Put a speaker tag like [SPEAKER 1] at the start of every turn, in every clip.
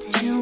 [SPEAKER 1] to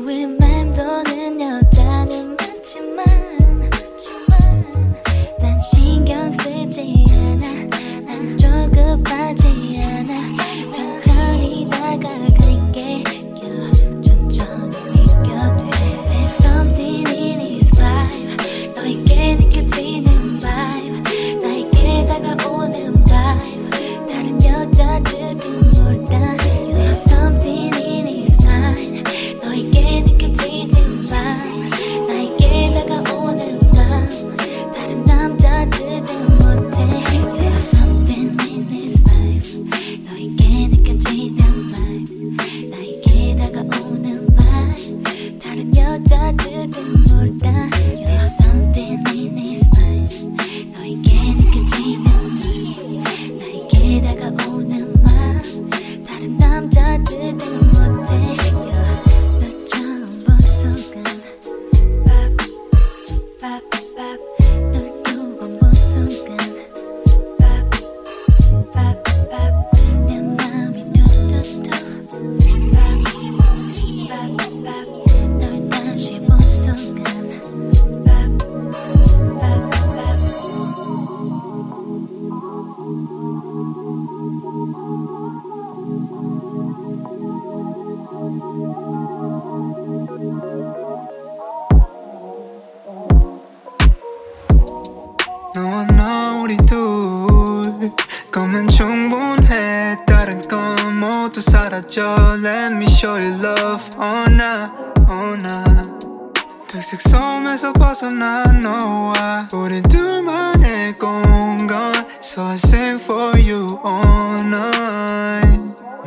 [SPEAKER 1] couldn't do my neck on God, so I sing for you all night.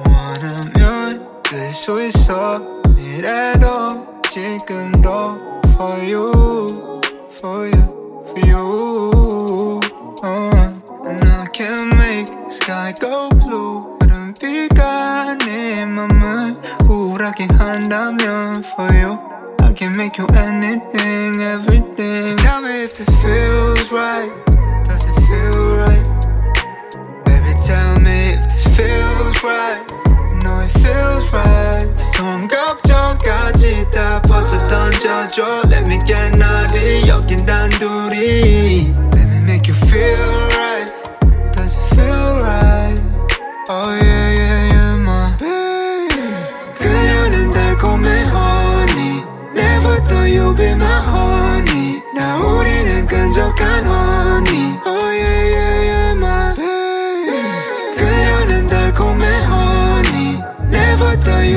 [SPEAKER 1] 원하면 될 수 있어, 미래도 지금도 for you, for you, for you. Uh, and I can make sky go blue. Put a big gun in my mind. Ooh, I can 한다면 for you I can make you anything every Tell me if this feels right. Does it feel right? Baby, tell me if this feels right. No, it feels right. So I'm 걱정까지 다 벗어 던져줘. Let me get naughty. 여긴 단둘이. Let me make you feel right. Does it feel right? Oh yeah.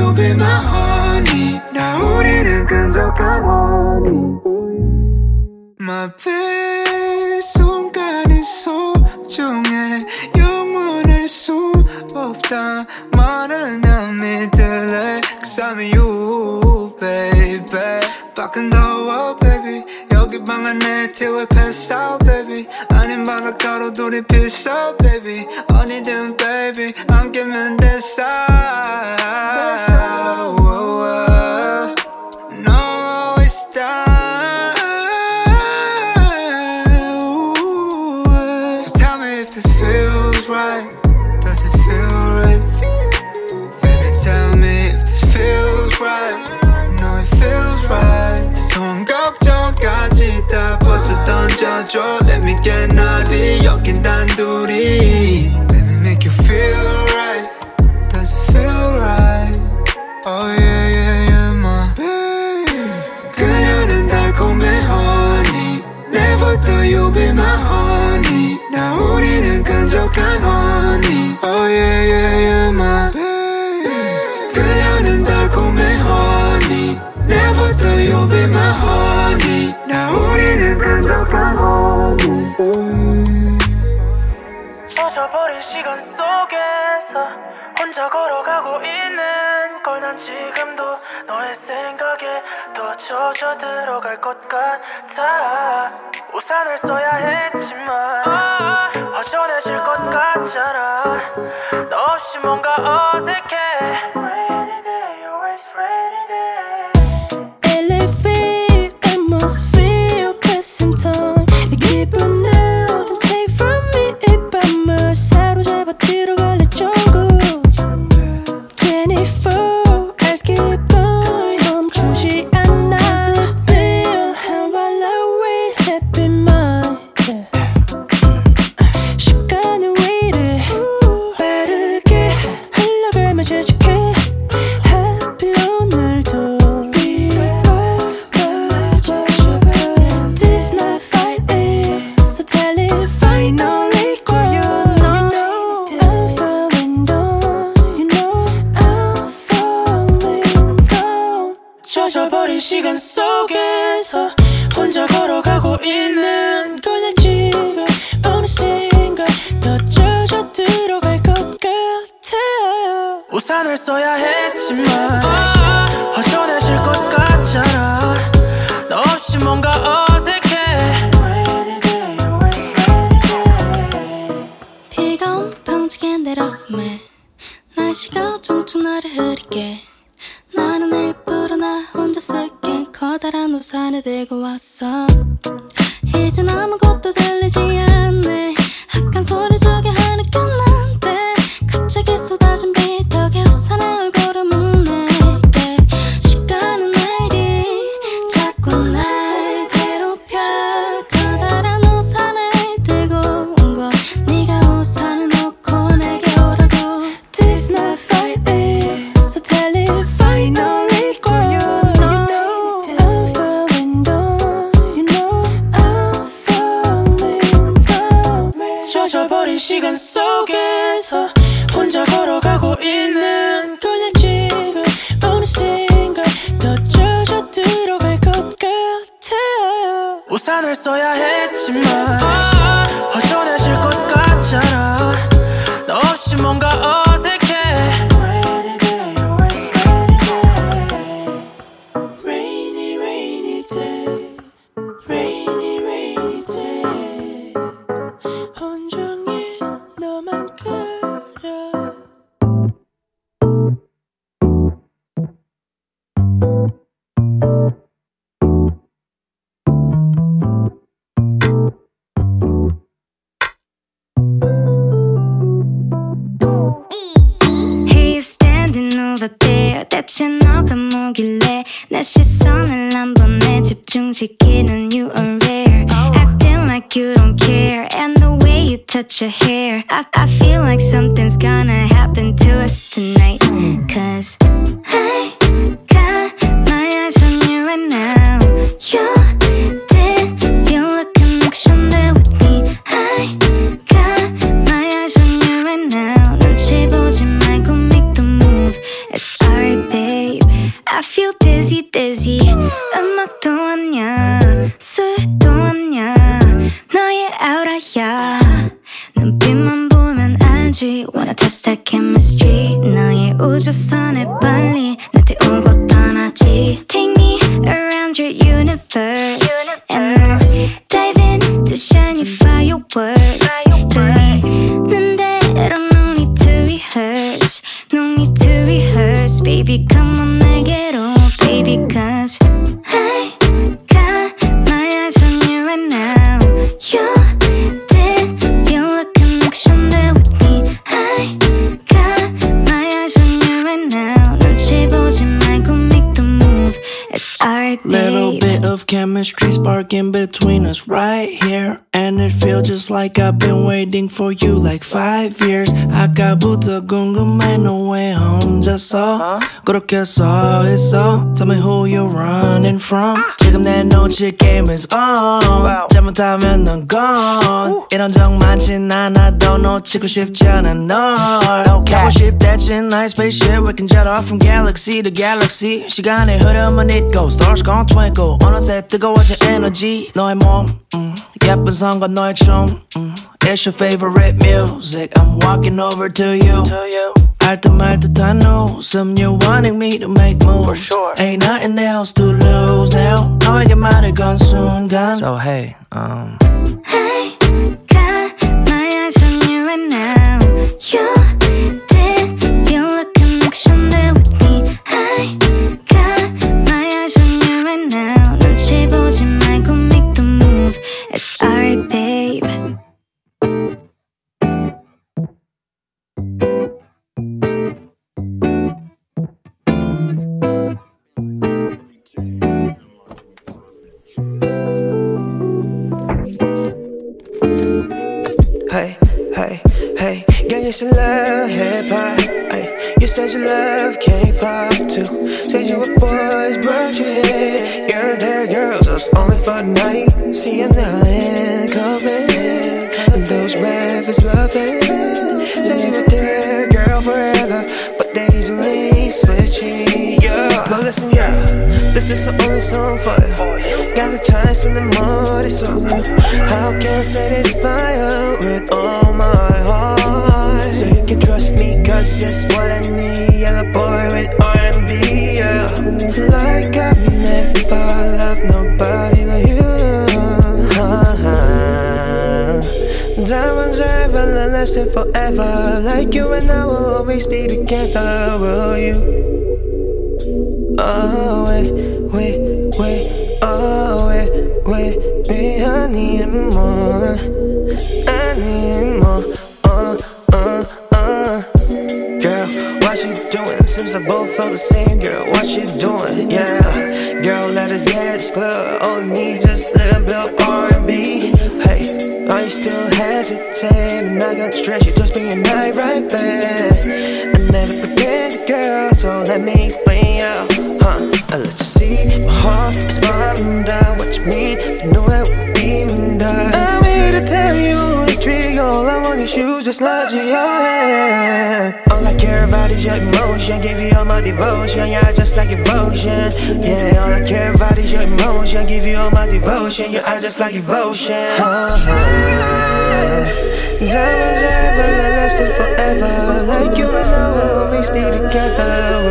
[SPEAKER 1] you be my honey 나 우리는 끈적한 honey My baby 순간이 소중해 영원할 수 없다 말을 난 믿을래 Cause I'm you baby 밖은 더워 baby 여기 방 안에 태워 pass out baby 아닌 바닷가로 돌이 비싸 baby 어디든 baby 안 깨면 됐어 무엇을 던져줘 Let me get naughty 여긴 단둘이 Let me make you feel right Does it feel right Oh yeah yeah yeah my baby 그녀는 달콤해 honey Never thought you be my honey 나 우리는 끈적한 honey Oh yeah yeah yeah my baby you'll be my honey 나 우리는 끈적한 honey
[SPEAKER 2] 젖어버린 시간 속에서 혼자 걸어가고 있는 걸 난 지금도 너의 생각에 더 젖어 들어갈 것 같아. 우산을 써야 했지만 허전해질 것 같잖아. 너 없이 뭔가 어색해. Rainy day, always rainy day. 우산을 써야 했지만 허전해질 것 같잖아. 너 없이 뭔가 어색해.
[SPEAKER 3] 비가 옴팡지게 내렸음에 날씨가 종종 나를 흐리게. 나는 일부러 나 혼자 쓸게. 커다란 우산을 들고 왔어. your hair. I, I feel like something's gonna happen to us tonight. Cause
[SPEAKER 4] sun. of chemistry sparking between us right here. And it feels just like I've been waiting for you like five years. 아까부터 궁금해 너왜 혼자서 그렇게 서 있어? Tell me who you're running from. 지금 내 놓칠 game is on. 잘못하면 넌 gone. 이런 적 많진 않아도 놓치고 싶지 않아 널. 가고 싶댔지 nice spaceship. We can jet off from galaxy to galaxy. 시간의 흐름은 잊고 stars gon' twinkle. 어느새 뜨거워 진 에너지. 너의 몸. 음, 예쁜 성과 너의 춤. 음, it's your favorite music. I'm walking over to you. 알듯 말듯한 웃음 You're wanting me to make moves Ain't nothing else to lose now 너에게 말을 건 순간 So hey, um
[SPEAKER 3] Hey, got my eyes on you right now. You Got the
[SPEAKER 5] chance in the mood, it's How can I satisfy you with all my heart? So you can trust me, cause it's what I need. Yellow boy with R&B, yeah. Like I've never loved nobody but you. Uh-huh. Diamonds are everlasting forever. Like you and I will always be together, will you? Oh, wait, Feel the same, girl. What you doing? Yeah, girl, let us get it clear. All we need just a bit of R&B. Hey, are you still hesitating? I got stress, you just bring your night right back. I never pretend, girl, so let me explain, yeah. Huh? I let you see my heart is running down. What you mean? You know that we're beaming down. I'm here to tell you, it's real. All I want is you, just lodge in your hand. I care about is your emotion. Give you all my devotion, yeah, just like devotion. Yeah, all I care about is your emotion. Give you all my devotion, your eyes just like devotion. Uh-huh. Diamonds are everlasting forever. Like you and I will always be together,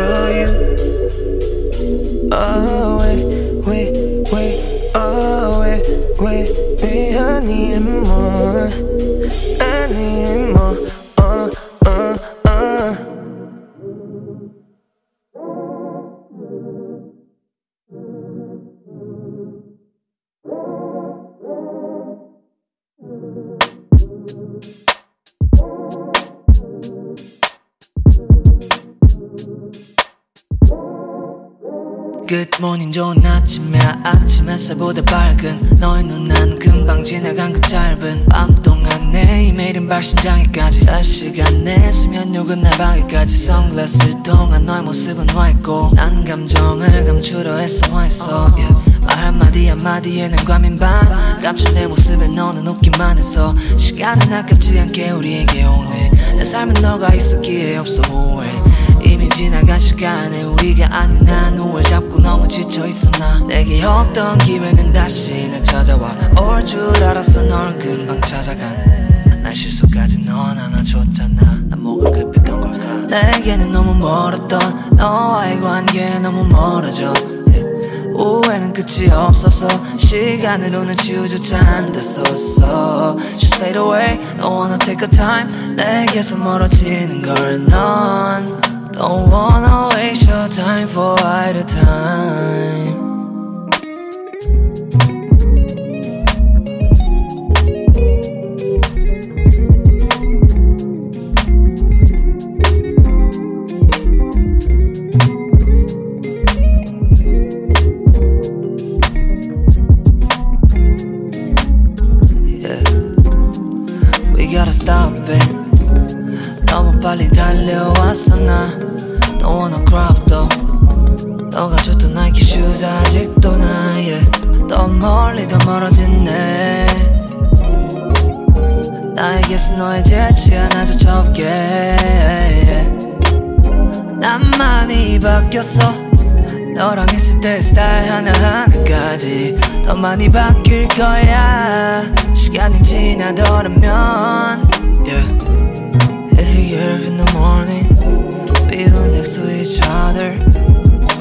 [SPEAKER 4] 굿모닝 좋은 아침이야 아침 햇살보다 밝은 너의 눈 난 금방 지나간 그 짧은 밤 동안 내 이메일은 발신장애까지 잘 시간 내 수면욕은 날 방해까지 선글라스 동안 너의 모습은 화했고 난 감정을 감추려 애써 화했어. yeah. 말 한마디 한마디에는 과민반. 감춘 내 모습에 너는 웃기만 해서 시간은 아깝지 않게 우리에게 오네. 내 삶엔 너가 있었기에 없어 후회 지나간 시간에 우리가 아닌 난 후회 잡고 너무 지쳐있어 나. 내게 없던 기회는 다시 날 찾아와. 올 줄 알았어 널 금방 찾아간. 날 실수까지 넌 안아줬잖아. 난 뭐가 급했던 걸까? 내게는 너무 멀었던 너와의 관계 너무 멀어져. 오해는 끝이 없어서 시간으로는 치유조차 안 됐었어. Just fade away, don't wanna take a time. 내게서 멀어지는 걸넌 Don't wanna waste your time for idle time. gotta stop it. 너무 빨리 달려왔어 나. Don't wanna crop though 너가 줬던 나이키 슈즈 아직도 나의 더
[SPEAKER 6] 멀리 더 멀어진 내 나에게서 너의 재치 하나조차 없게. 난만이 바뀌었어. 너랑 있을 때 스타일 하나하나까지 더 많이 바뀔 거야. 시간이 지나더라면 yeah. If you get up in the morning next to each other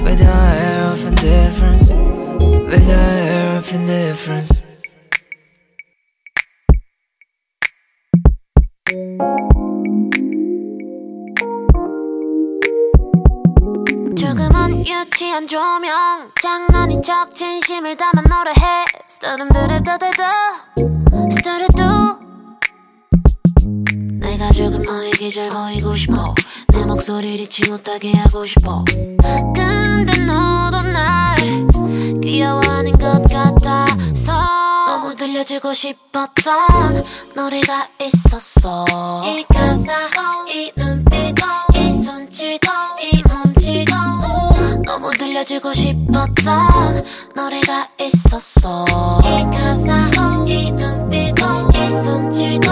[SPEAKER 6] With the air of indifference With the air of indifference
[SPEAKER 7] 조금은 유치한 조명 장난인 척 진심을 담아 노래해 스타름들을 떠들다 스타르도 내가 조금 너의 기절 보이고 싶어 내 목소리를 잊지 못하게 하고 싶어. 근데 너도 날 귀여워하는 것 같아서 너무 들려주고 싶었던 노래가 있었어. 이 가사 이 눈빛 이 손짓 이 몸짓 너무 들려주고 싶었던 노래가 있었어. 이 가사 이 눈빛 이 손짓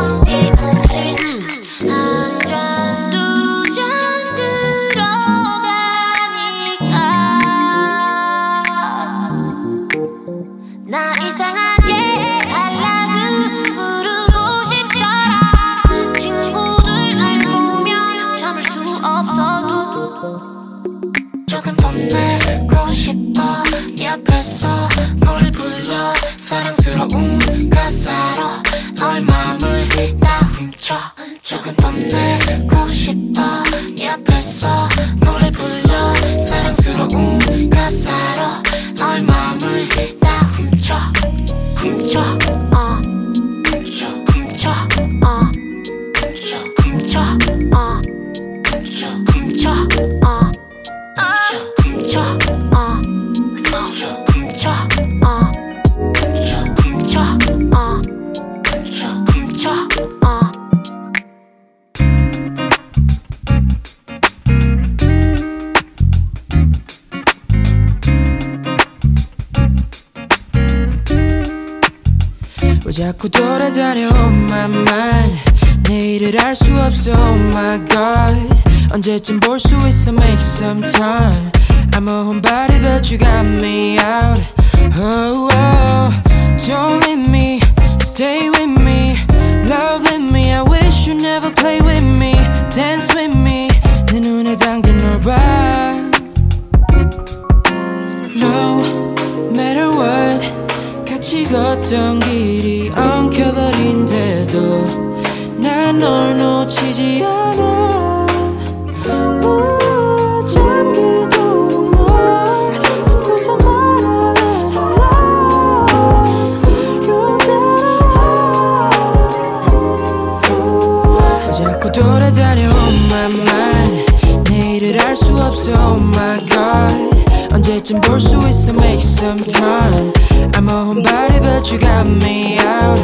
[SPEAKER 6] 언제쯤 볼 수 있어 make some time I'm a homebody but you got me out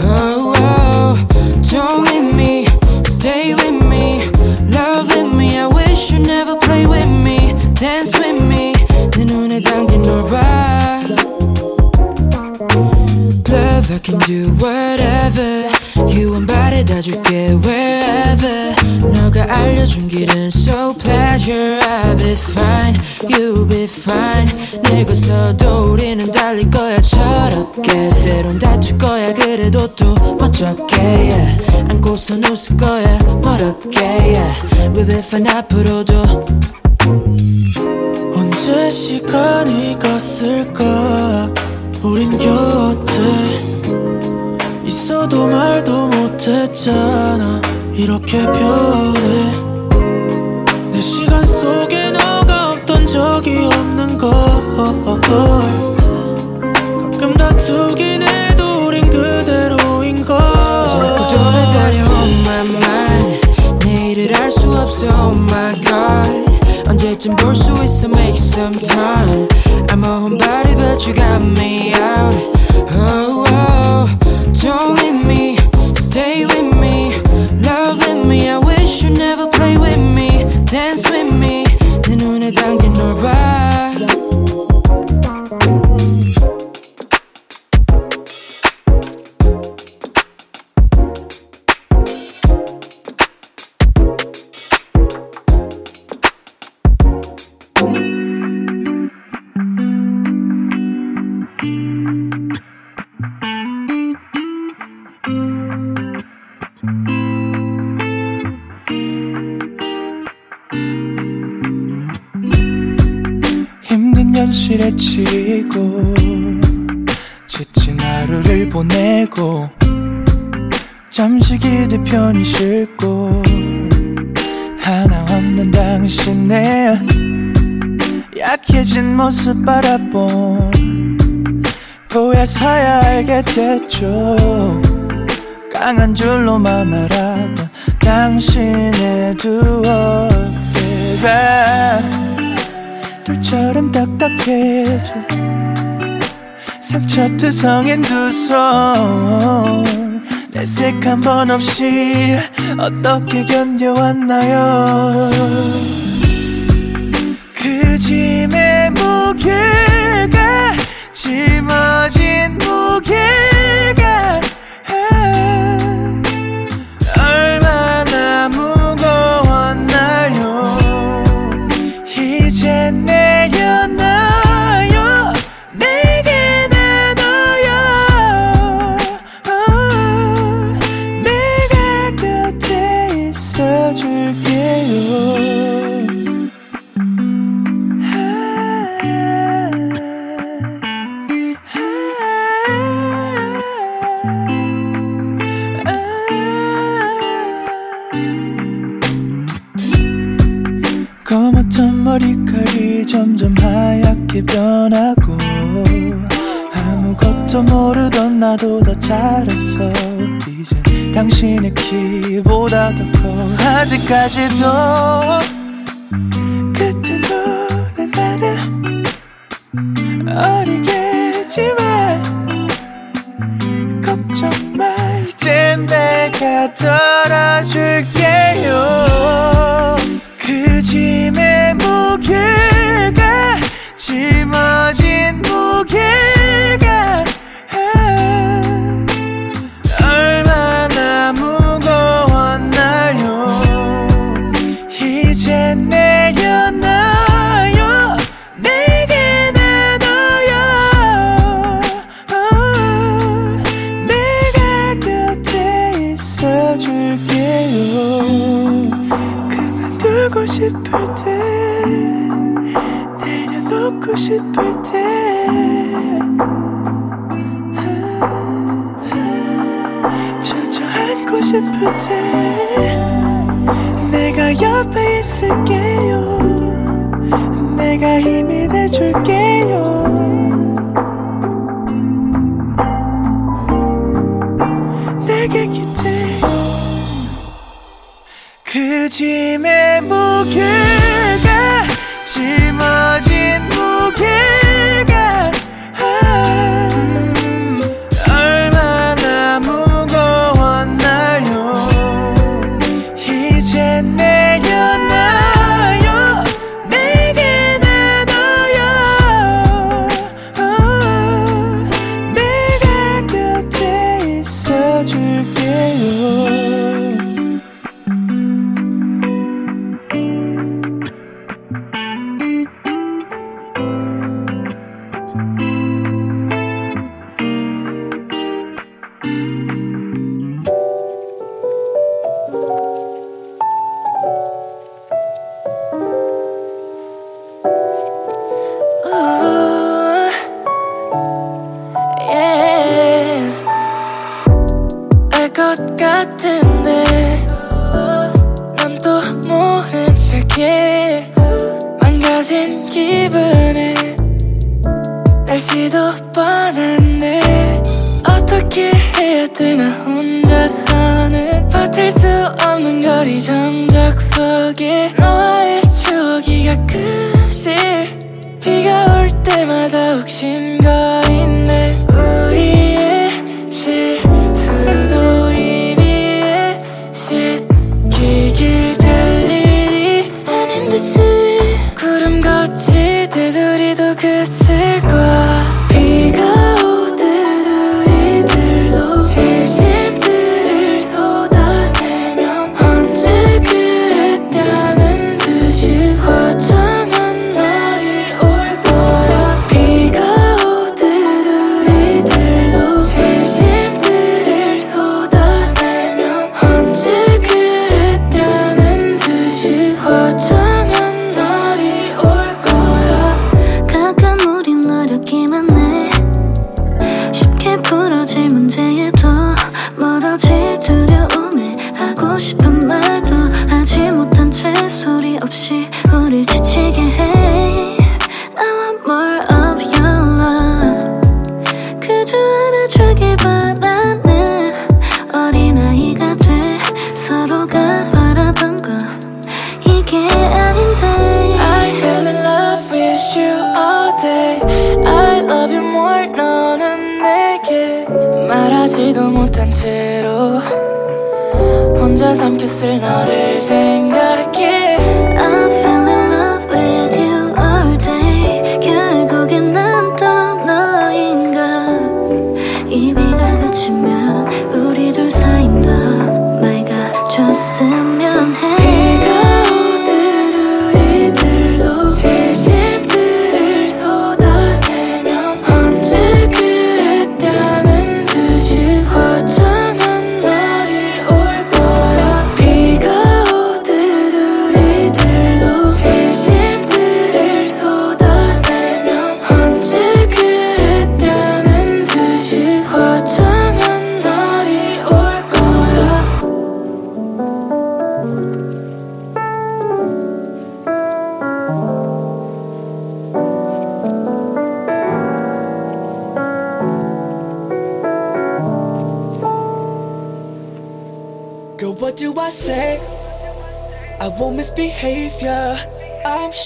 [SPEAKER 6] oh, oh don't leave me stay with me love with me I wish you never play with me dance with me 내 눈에 담긴 널봐 Love, I can do whatever You want body 다 줄게 wherever 너가 알려준 길은 so pleasure I'll be fine, you'll be fine. 늙어서도 우리는 달릴 거야. 철없게 때론 다툴 거야. 그래도 또 멋쩍게 yeah. 안고선 웃을 거야. 멀었게 yeah. We'll be fine 앞으로도.
[SPEAKER 8] 언제 시간이 갔을까? 우린 곁에 있어도 말도 못했잖아. 이렇게 변해 가끔 다투긴 해도 우린 그대로인 걸
[SPEAKER 6] 자꾸 돌아다녀 on my mind 내일을 알 수 없어 oh my god 언제쯤 볼 수 있어 make some time I'm a homebody but you got me out
[SPEAKER 9] 현실에 치이고 지친 하루를 보내고 잠시 기대 편히 쉴고 하나 없는 당신의 약해진 모습 바라본 후에서야 알게 됐죠. 강한 줄로만 알았던 당신의 두 어깨가 돌처럼 딱딱해져 상처투성인 두손 내색 한 번 없이 어떻게 견뎌왔나요? 그 짐의 무게가 짊어진 무게가 나도 더 자랐어. 이젠 당신의 키보다 더 커. 아직까지도 그때 눈에 나는 어리겠지만 걱정 마. 이젠 내가 덜어줄게 싶을 때 내가 옆에 있을게요. 내가 힘이 돼줄게요. 내게 기대요. 그 짐의
[SPEAKER 10] love you more 너는 내게 말하지도 못한 채로 혼자 삼켰을 너를 생각해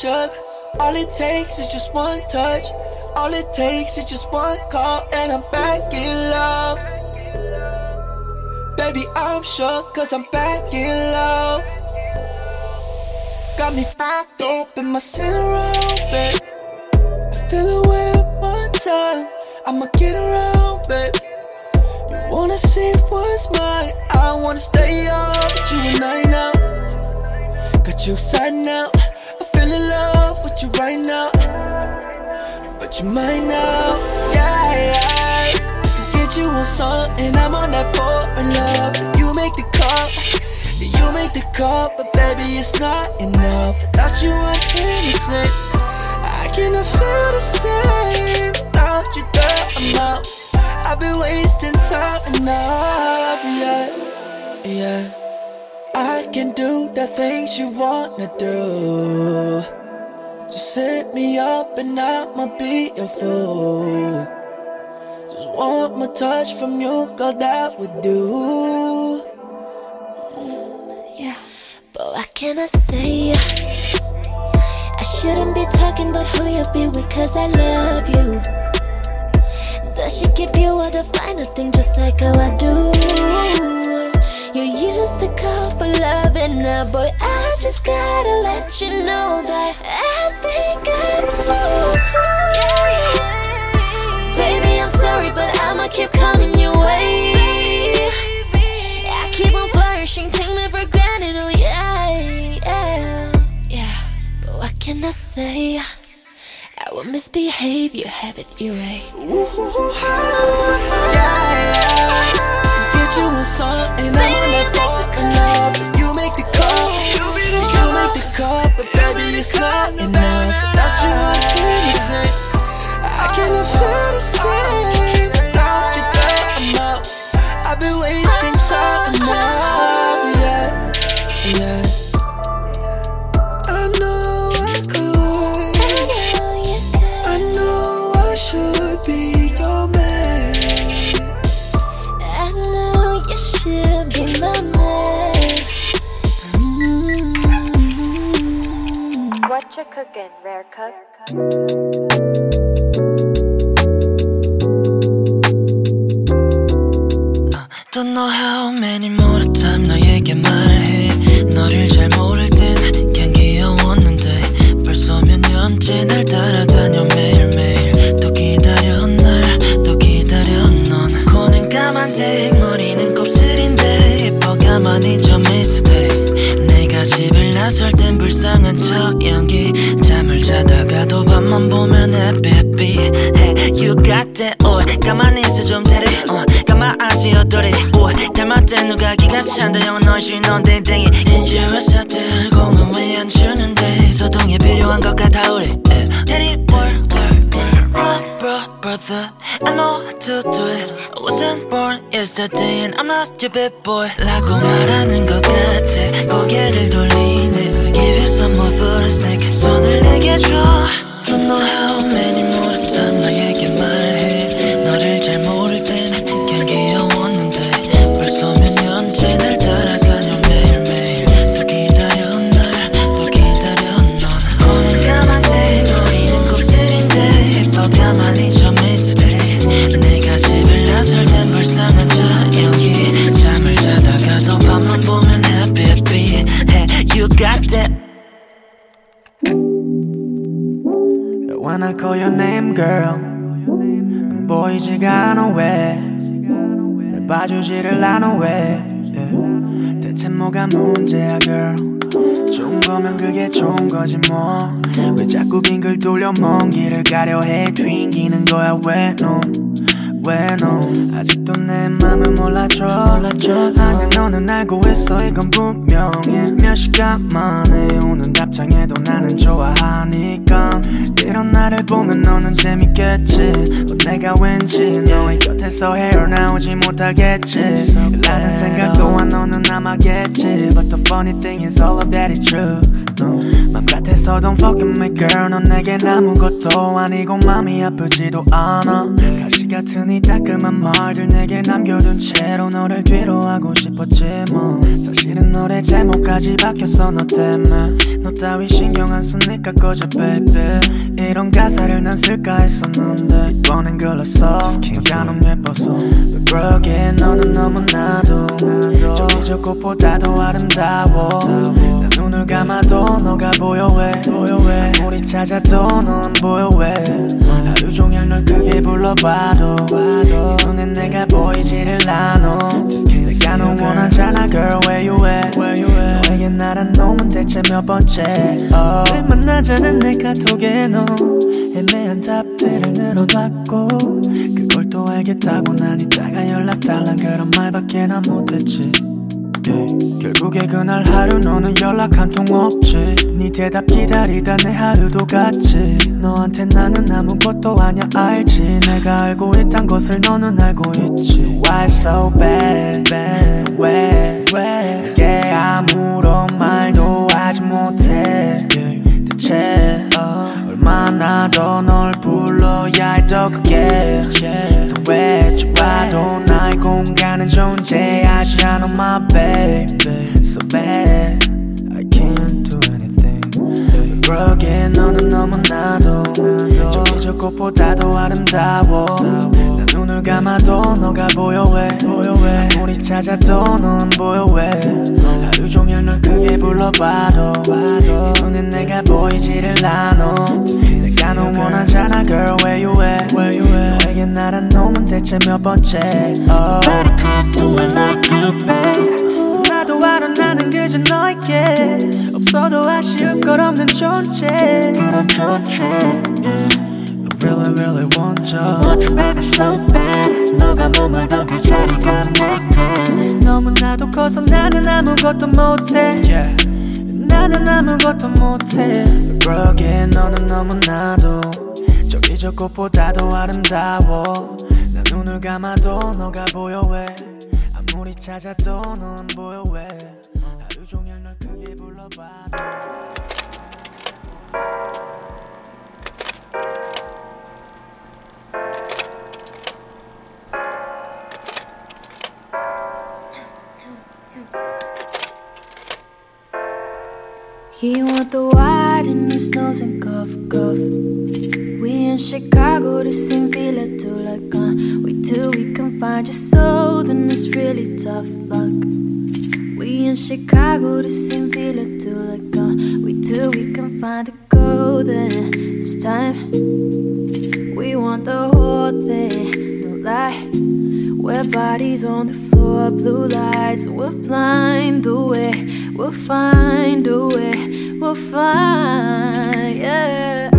[SPEAKER 11] All
[SPEAKER 12] it takes is just one touch. All it takes is just one call, and I'm back in love. Baby, I'm shook, cause I'm back in love. Got me fucked up in my center orbit. I feel with one time. I'ma get around, babe. You wanna see what's mine? I wanna stay up with you tonight now. Got you excited now. You right now. But you might now, yeah, yeah. Get you on something, I'm on that for love. You make the call, you make the call, but baby, it's not enough. Without you, I'm innocent. I cannot feel the same without you, girl. I'm out. I've been wasting time enough, yeah, yeah. I can do the things you wanna do. Set me up and I'ma be your fool. Just want my touch from you, girl, that would do.
[SPEAKER 11] Yeah, but what can I say? I shouldn't be talking, but who you be with, cause I love you. Does she give you all the finer thing just like how I do? You used to call for love, and now, boy, I just gotta let you know that I think I blew. Baby, I'm sorry, but I'ma keep coming your way. I keep on flourishing, take me for granted, oh yeah, yeah, yeah. But what can I say? I will misbehave, you have it your way.
[SPEAKER 12] Ooh, yeah, yeah. Get you on something, I'm on that for love. Make the call, but baby, it's not enough. Without you, I'm innocent. I cannot feel the same
[SPEAKER 11] Mm.
[SPEAKER 13] What you cooking, rare cook?
[SPEAKER 4] Don't know how many more time 너에게 말 And I'm not your bad boy 라고
[SPEAKER 14] 곁에서 헤어나오지 못하겠지 라는 생각 또한 너는 남아겠지 But the funny thing is all of that is true no. 맘 같아서 don't fuck with me girl 넌 내겐 아무것도 아니고 맘이 아프지도 않아 같은 이 따끔한 말들 내게 남겨둔 채로 너를 뒤로 하고 싶었지만 사실은 노래 제목까지 바뀌었어 너 때문에. 너 따위 신경 안 쓰니까 꺼져 baby. 이런 가사를 난 쓸까 했었는데 이번엔 글렀어. 너가 너무 예뻐서. 그러기에 너는 너무나도 저기 저 꽃보다도 아름다워. 난 눈을 감아도 너가 보여 왜 아무리 찾아도 넌안 보여 왜 하루 종일 널 크게 불러봐도. 네 눈엔 내가 보이지를 않아. 내가 너 원하잖아 girl where you at? 너에게 나란 놈은 대체 몇 번째? oh. 늘 만나자는 내 카톡에 넌 애매한 답들을 늘어놨고. 그걸 또 알겠다고 난 이따가 연락 달라. 그런 말밖에 난 못했지 yeah. 결국에 그날 하루 너는 연락 한 통 없지. 네 대답 기다리다 내 하루도 갔지 너한테 나는 아무것도 아냐 알지. 내가 알고 있단 것을 너는 알고 있지. Why so bad, bad 왜, 왜 내게 아무런 말도 하지 못해. 대체 어, 얼마나 더 널 불러야 해 더 크게 왜 좋아도 나의 공간은 존재하지 않아 my baby. So bad I can't do anything. 그러기에 너는 너무나도. 저기 저 꽃보다도 아름다워. 난 눈을 감아도 너가 보여 왜 아무리 찾아도 넌안 보여 왜 하루 종일 널 크게 불러봐도. 네 눈엔 내가 보이지를 않아. 내가 너 원하잖아 girl. Where you 너에게 나란 놈은 대체 몇 번째? Oh. 나도 알아 나는 그저 너에게. 없어도 아쉬울 걸 없는 존재. I really really want you 너무나도 커서 나는 아무것도 못해. 나는 아무것도 못해. 그러기에 너는 너무나도 저 꽃보다도 아름다워. 난 눈을 감아도 너가 보여 왜 아무리 찾아도 넌 보여 왜 하루 종일 널 크게 불러봐도
[SPEAKER 15] He want the white in his nose and cough, cough. We in Chicago, same feeling too. Like, uh, wait till we can find your soul, then it's really tough luck. We in Chicago, same feeling too. Like, uh, wait till we can find the gold, then it's time. We want the whole thing, no lie. Where bodies on the floor, blue lights, we'll blind the way. We'll find a way, we'll find, yeah.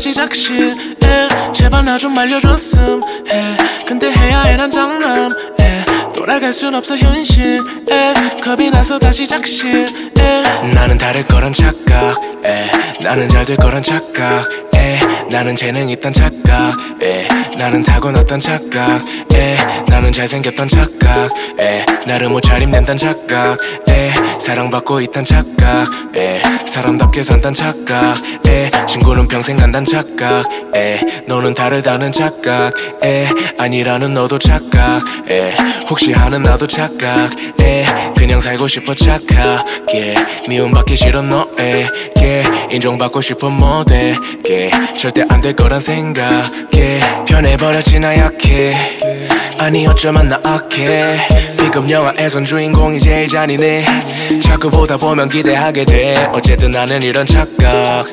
[SPEAKER 16] 다시 작실 에 제발 나 좀 말려줬음. 해 근데 해야 해 난 장남 에 돌아갈 순 없어 현실 에 겁이 나서 다시 작실 에 나는 다를 거란 착각. 에 나는 잘 될 거란 착각. 에 나는 재능 있단 착각. 에 나는 타고났던 착각. 에 나는 잘생겼던 착각. 에 나를 못 차림낸단 착각. 에 사랑받고 있단 착각 에. 사람답게 산단 착각 에. 친구는 평생 간단 착각 에. 너는 다르다는 착각 에. 아니라는 너도 착각 에. 혹시 하는 나도 착각 에. 그냥 살고 싶어 착하게 미움받기 싫어 너에게 인정받고 싶어 못되게 절대 안 될 거란 생각에 변해버렸지 나 약해. 아니 어쩌면 나 악해. 비급 영화에선 주인공이 제일 잔인해 자꾸 보다 보면 기대하게 돼. 어쨌든 나는 이런 착각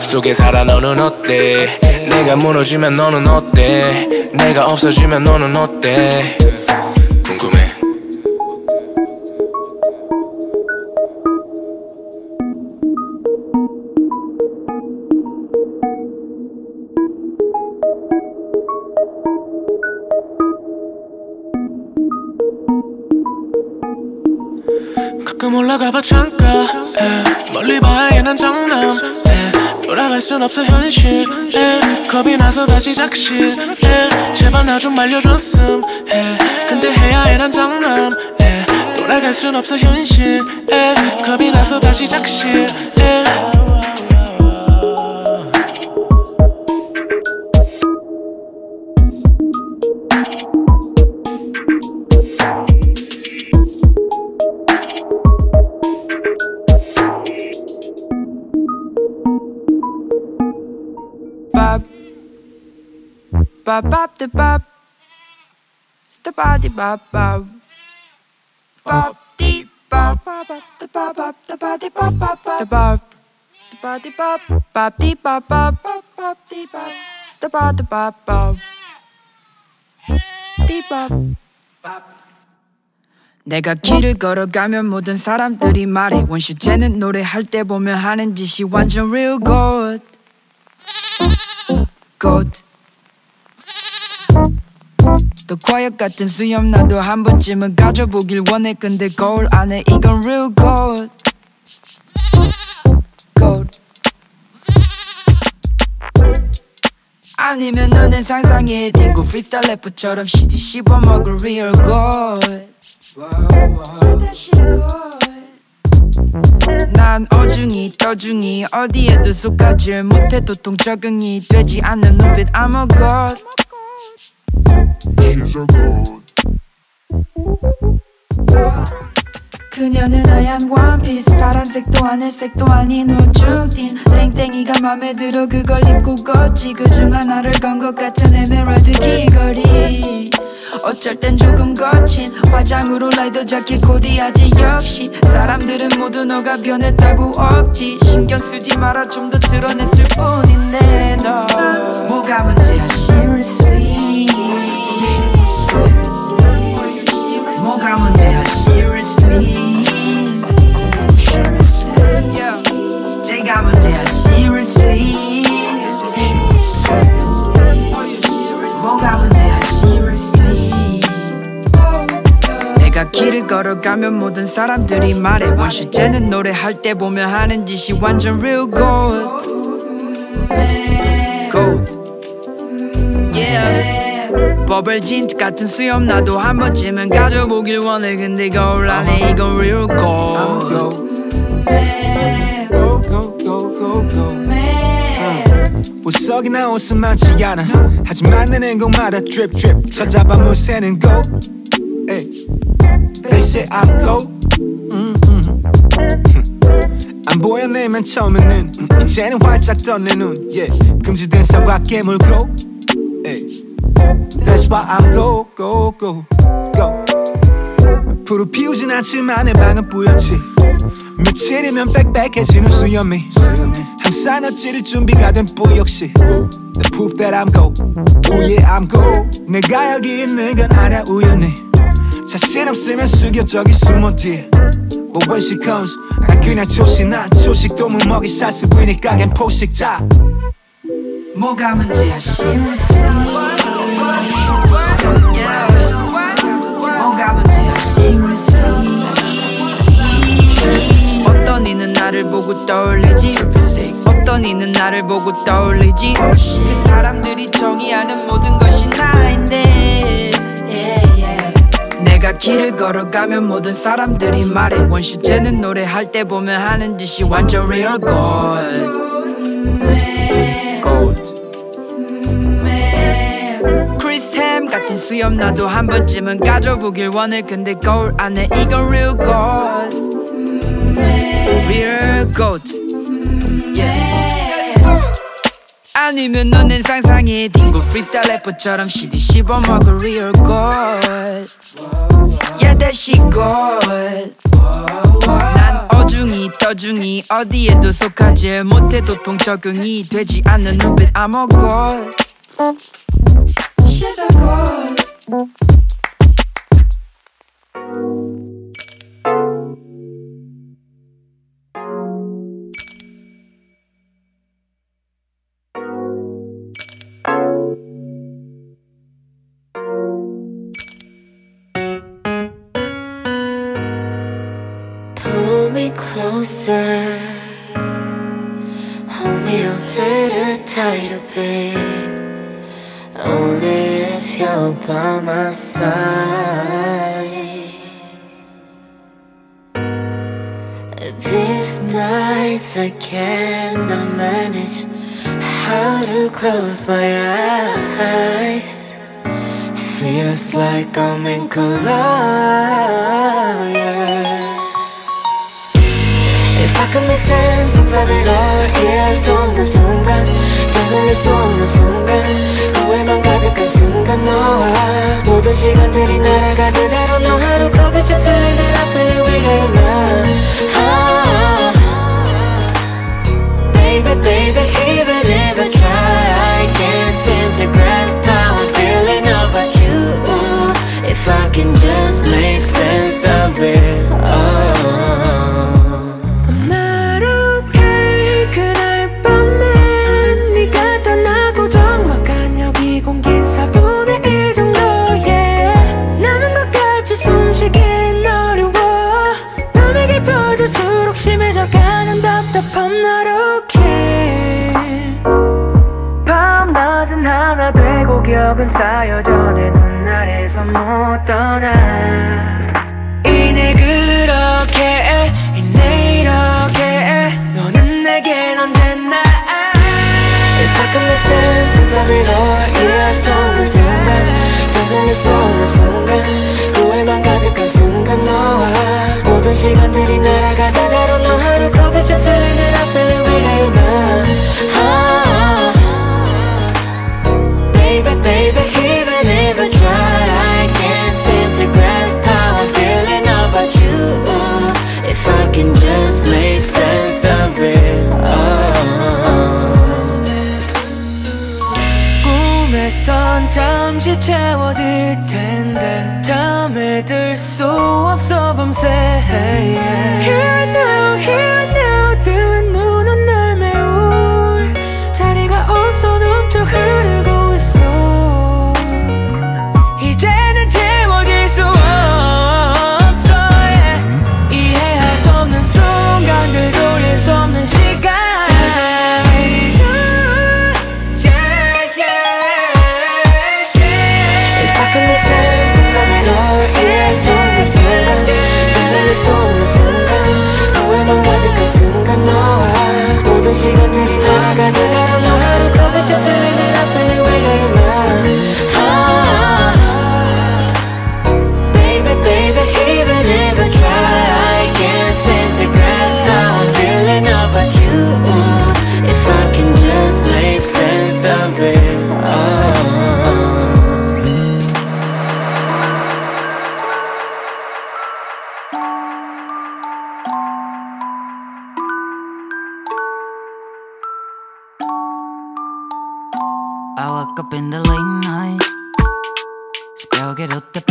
[SPEAKER 16] 속에 살아 너는 어때? 내가 무너지면 너는 어때? 내가 없어지면 너는 어때 가끔 올라가봐 잠깐. 에, 멀리 봐야 해난 장남. 에, 돌아갈 순 없어 현실. 에, 겁이 나서 다시 작실. 에, 제발 나 좀 말려줬음. 에, 근데 해야 해난 장남. 에, 돌아갈 순 없어 현실. 에, 겁이 나서 다시 작실. 에.
[SPEAKER 6] bop bop the bop, it's the body bop bop, bop dee bop, bop bop the bop bop the body bop bop bop, the bop, the body bop, bop dee bop bop bop bop dee bop, it's the body bop bop, dee bop, bop. 내가 길을 걸어가면 모든 사람들이 말해 원시제는 노래할 때 보면 하는 짓이 완전 real good good 또 과역 같은 수염 나도 한 번쯤은 가져보길 원해. 근데 거울 안에 이건 real good good 아니면 너는 상상해. 딩고 프리스타일 래퍼처럼 CD 씹어먹을 real good 난 어중이 떠중이 어디에도 속하질 못해. 도통 적응이 되지 않는 눈빛 I'm a god 그녀는 하얀 원피스 파란색도 하늘색도 아닌 우중딘 땡땡이가 맘에 들어 그걸 입고 걷지. 그중 하나를 건 것 같은 에메랄드 귀걸이. 어쩔 땐 조금 거친 화장으로 라이더 자켓 코디하지. 역시 사람들은 모두 너가 변했다고 억지. 신경 쓰지 마라 좀 더 드러냈을 뿐인데 너. 뭐가 문제야 seriously 길을 걸어가면 모든 사람들이 말해. 원시제는 노래할 때 보면 하는 짓이 완전 real good good yeah 버블 진트 같은 수염 나도 한 번쯤은 가져보길 원해. 근데 거울 안에 이건 real good
[SPEAKER 1] go go go go go. 보석이나 옷은 많지 않아. 하지만 내는 곡마다 drip drip. 찾아봐 물새는 go. They say I'm go. 음, 음. 안 보여 내면 처음에는. 음, 이제는 활짝 떴 내 눈. 금지된 사과 깨물고. That's why I'm go go go go. 불을 피우진 않지만 내 방은 뿌옇지. 며칠이면 빽빽해지는 수염이 항상 엎지를 준비가 된 뿌역시. The proof that I'm go. Oh yeah I'm go. 내가 여기 있는 건 아냐 우연히. 자신 없으면 숙여 저기 숨어 뒤에.
[SPEAKER 17] But when she comes 난 그냥 난 조식도 못 먹이 사스부니까 걘 포식자.
[SPEAKER 6] 뭐가 문제야 뭐가 어떤 이는 나를 보고 떠올리지? 어떤 이는 나를 보고 떠올리지? 그 사람들이 정의하는 모든 것이 나인데 내가 길을 걸어가면 모든 사람들이 말해. 원시제는 노래할 때 보면 하는 짓이 완전 real gold 같은 수염 나도 한 번쯤은 까줘보길 원해. 근데 거울 안에 이건 real gold. Real gold. Yeah. 아니면 너는 상상해. 딩고 프리스타일 래퍼처럼 CD 씹어 먹을 real gold. Yeah that shit gold. 난 어중이 떠중이 어디에도 속하지 못해 도통 적응이 되지 않는 눈빛 I'm a gold She's a gold
[SPEAKER 18] Pull me closer. Hold me a little tighter, babe. Only if you're by my side. These nights I cannot manage how to close my eyes. Feels like I'm in collide. If I could make sense of it all 이해할 수 없는 순간 되돌릴 수 없는 순간 후회만 가득한 순간 너와 모든 시간들이 날아가 그대로 너 하루 cover your feeling and I feel it with your mind ah, Baby baby even if I try I can't seem to grasp how I'm feeling about you If I can just make sense of it oh.
[SPEAKER 10] 기억은 쌓여져 내 눈알에서 못 떠나. 이내 그렇게 이내 이렇게 너는 내겐 언제나?
[SPEAKER 18] If I could make sense of it all 이해할 수 없는 순간 수 없는 순간 후회만 가득한 순간 너와 모든 시간들이 날아가 그대로 너 하루 your feeling and I feel it with your mind
[SPEAKER 10] 꿈에선 잠시 채워질 텐데 잠에 들 수 없어 밤새. Here and now, here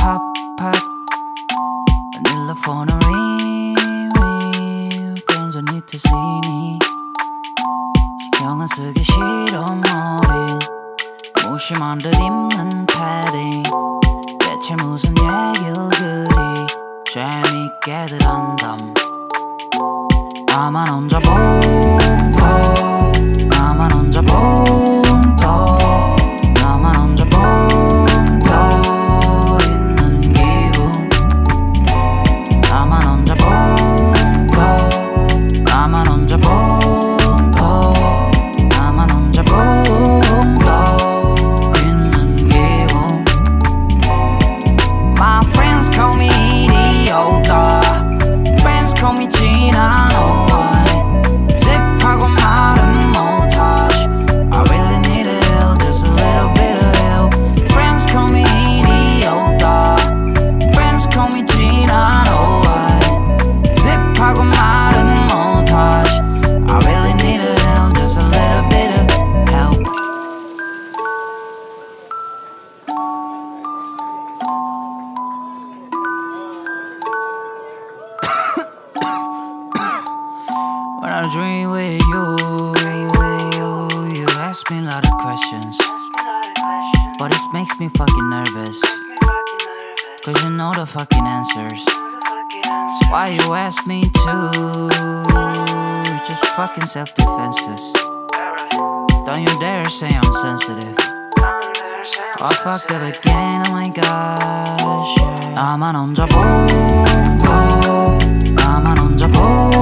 [SPEAKER 4] pop pop Vanilla phone a ring ring Girls don't need to see me 신경은 쓰기 싫어 머리 무심한 듯 입는 패딩 대체 무슨 얘길 그리 재밌게들 한담 나만 혼자 봉봉 나만 혼자 봉 self defenses. Don't you dare say I'm sensitive. I fucked up again, oh my gosh. 나만 혼자 보고, 나만 혼자 보고.